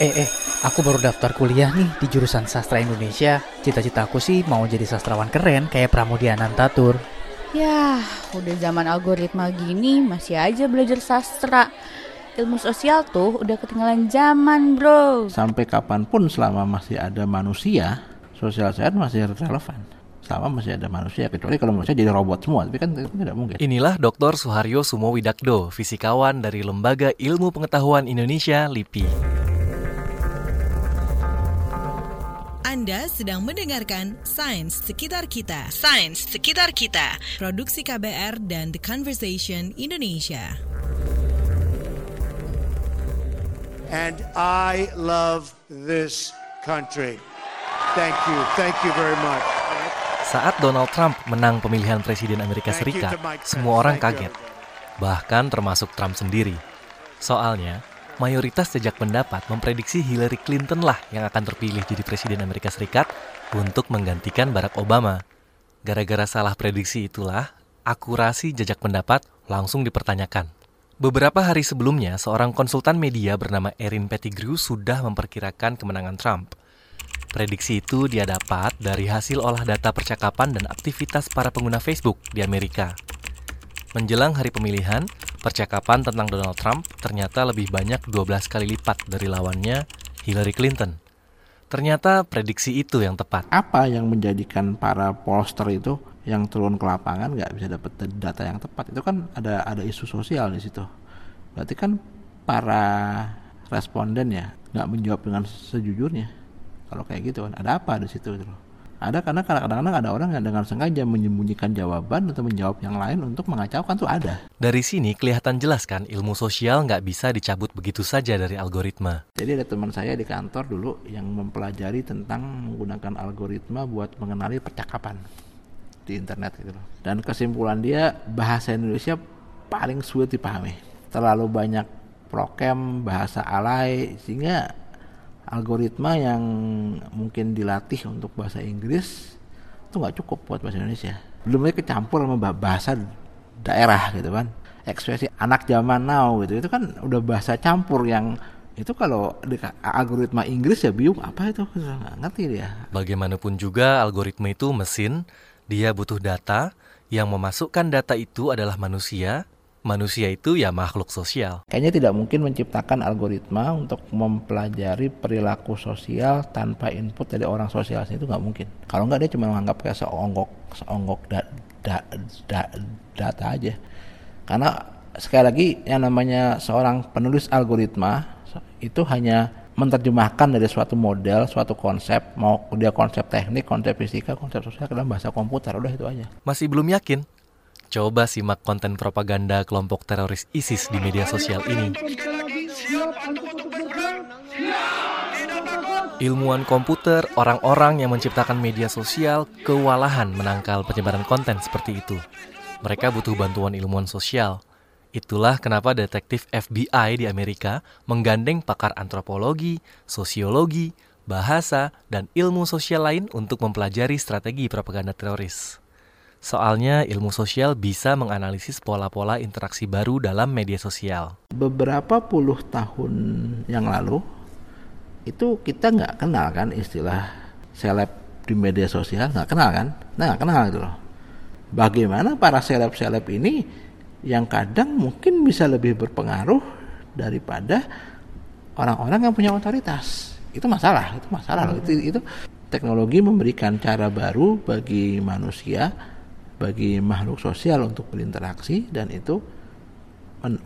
Eh, eh, aku baru daftar kuliah nih di jurusan sastra Indonesia. Cita-citaku sih mau jadi sastrawan keren kayak Pramudia Anantatur. Yah, udah zaman algoritma gini masih aja belajar sastra. Ilmu sosial tuh udah ketinggalan zaman, bro. Sampai kapan pun selama masih ada manusia, sosial sehat masih relevan. Selama masih ada manusia, kecuali kalau manusia jadi robot semua, tapi kan itu tidak mungkin. Inilah Dr. Suharyo Sumowidakdo, fisikawan dari Lembaga Ilmu Pengetahuan Indonesia LIPI. Anda sedang mendengarkan Sains Sekitar Kita. Sains Sekitar Kita. Produksi KBR dan The Conversation Indonesia. And I love this country. Thank you. Thank you very much. Saat Donald Trump menang pemilihan presiden Amerika Serikat, semua orang kaget. Bahkan termasuk Trump sendiri. Soalnya, mayoritas jejak pendapat memprediksi Hillary Clinton lah yang akan terpilih jadi presiden Amerika Serikat untuk menggantikan Barack Obama. Gara-gara salah prediksi itulah, akurasi jejak pendapat langsung dipertanyakan. Beberapa hari sebelumnya, seorang konsultan media bernama Erin Pettigrew sudah memperkirakan kemenangan Trump. Prediksi itu dia dapat dari hasil olah data percakapan dan aktivitas para pengguna Facebook di Amerika. Menjelang hari pemilihan, percakapan tentang Donald Trump ternyata lebih banyak 12 kali lipat dari lawannya Hillary Clinton. Ternyata prediksi itu yang tepat. Apa yang menjadikan para pollster itu yang turun ke lapangan nggak bisa dapat data yang tepat? Itu kan ada ada isu sosial di situ. Berarti kan para responden ya nggak menjawab dengan sejujurnya kalau kayak gitu kan ada apa di situ gitu ada karena kadang-kadang ada orang yang dengan sengaja menyembunyikan jawaban atau menjawab yang lain untuk mengacaukan tuh ada. Dari sini kelihatan jelas kan ilmu sosial nggak bisa dicabut begitu saja dari algoritma. Jadi ada teman saya di kantor dulu yang mempelajari tentang menggunakan algoritma buat mengenali percakapan di internet gitu loh. Dan kesimpulan dia bahasa Indonesia paling sulit dipahami. Terlalu banyak prokem bahasa alay sehingga algoritma yang mungkin dilatih untuk bahasa Inggris itu nggak cukup buat bahasa Indonesia. Belum lagi kecampur sama bahasa daerah gitu kan. Ekspresi anak zaman now gitu itu kan udah bahasa campur yang itu kalau algoritma Inggris ya bingung apa itu nggak ngerti dia. Bagaimanapun juga algoritma itu mesin, dia butuh data, yang memasukkan data itu adalah manusia, manusia itu ya makhluk sosial. Kayaknya tidak mungkin menciptakan algoritma untuk mempelajari perilaku sosial tanpa input dari orang sosial itu nggak mungkin. Kalau nggak dia cuma menganggap kayak seonggok seonggok da, da, da, data aja. Karena sekali lagi yang namanya seorang penulis algoritma itu hanya menerjemahkan dari suatu model, suatu konsep, mau dia konsep teknik, konsep fisika, konsep sosial ke dalam bahasa komputer, udah itu aja. Masih belum yakin? Coba simak konten propaganda kelompok teroris ISIS di media sosial ini. Ilmuwan komputer, orang-orang yang menciptakan media sosial, kewalahan menangkal penyebaran konten seperti itu. Mereka butuh bantuan ilmuwan sosial. Itulah kenapa detektif FBI di Amerika menggandeng pakar antropologi, sosiologi, bahasa, dan ilmu sosial lain untuk mempelajari strategi propaganda teroris. Soalnya ilmu sosial bisa menganalisis pola-pola interaksi baru dalam media sosial. Beberapa puluh tahun yang lalu itu kita nggak kenal kan istilah seleb di media sosial nggak kenal kan? Nah nggak kenal itu loh. Bagaimana para seleb-seleb ini yang kadang mungkin bisa lebih berpengaruh daripada orang-orang yang punya otoritas. Itu masalah, itu masalah loh. Itu, itu teknologi memberikan cara baru bagi manusia bagi makhluk sosial untuk berinteraksi dan itu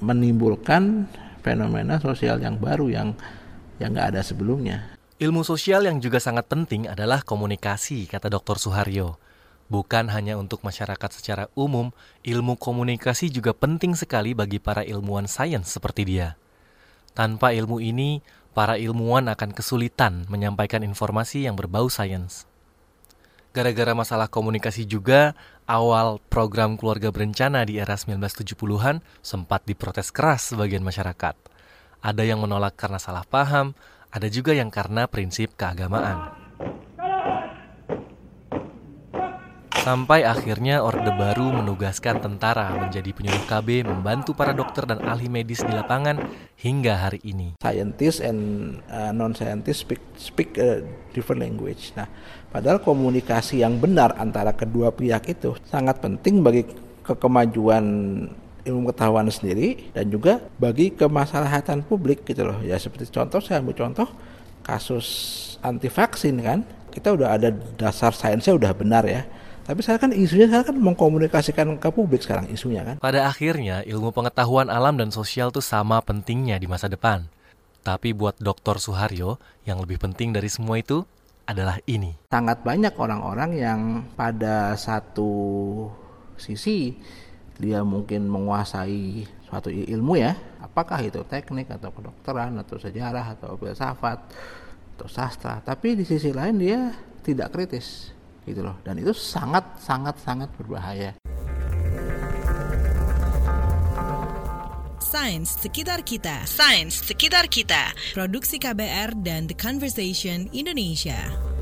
menimbulkan fenomena sosial yang baru yang yang nggak ada sebelumnya. Ilmu sosial yang juga sangat penting adalah komunikasi, kata Dr. Suharyo. Bukan hanya untuk masyarakat secara umum, ilmu komunikasi juga penting sekali bagi para ilmuwan sains seperti dia. Tanpa ilmu ini, para ilmuwan akan kesulitan menyampaikan informasi yang berbau sains. Gara-gara masalah komunikasi juga, awal program keluarga berencana di era 1970-an sempat diprotes keras sebagian masyarakat. Ada yang menolak karena salah paham, ada juga yang karena prinsip keagamaan. Sampai akhirnya Orde Baru menugaskan tentara menjadi penyuluh KB membantu para dokter dan ahli medis di lapangan hingga hari ini. Scientist and uh, non-scientist speak, speak a different language. Nah, padahal komunikasi yang benar antara kedua pihak itu sangat penting bagi kekemajuan ilmu pengetahuan sendiri dan juga bagi kemaslahatan publik gitu loh. Ya seperti contoh saya ambil contoh kasus anti vaksin kan. Kita udah ada dasar sainsnya udah benar ya tapi saya kan isunya saya kan mengkomunikasikan ke publik sekarang isunya kan. Pada akhirnya ilmu pengetahuan alam dan sosial itu sama pentingnya di masa depan. Tapi buat Dr. Suharyo, yang lebih penting dari semua itu adalah ini. Sangat banyak orang-orang yang pada satu sisi dia mungkin menguasai suatu ilmu ya, apakah itu teknik atau kedokteran atau sejarah atau filsafat atau sastra, tapi di sisi lain dia tidak kritis gitu loh dan itu sangat sangat sangat berbahaya Sains sekitar kita, sains sekitar kita. Produksi KBR dan The Conversation Indonesia.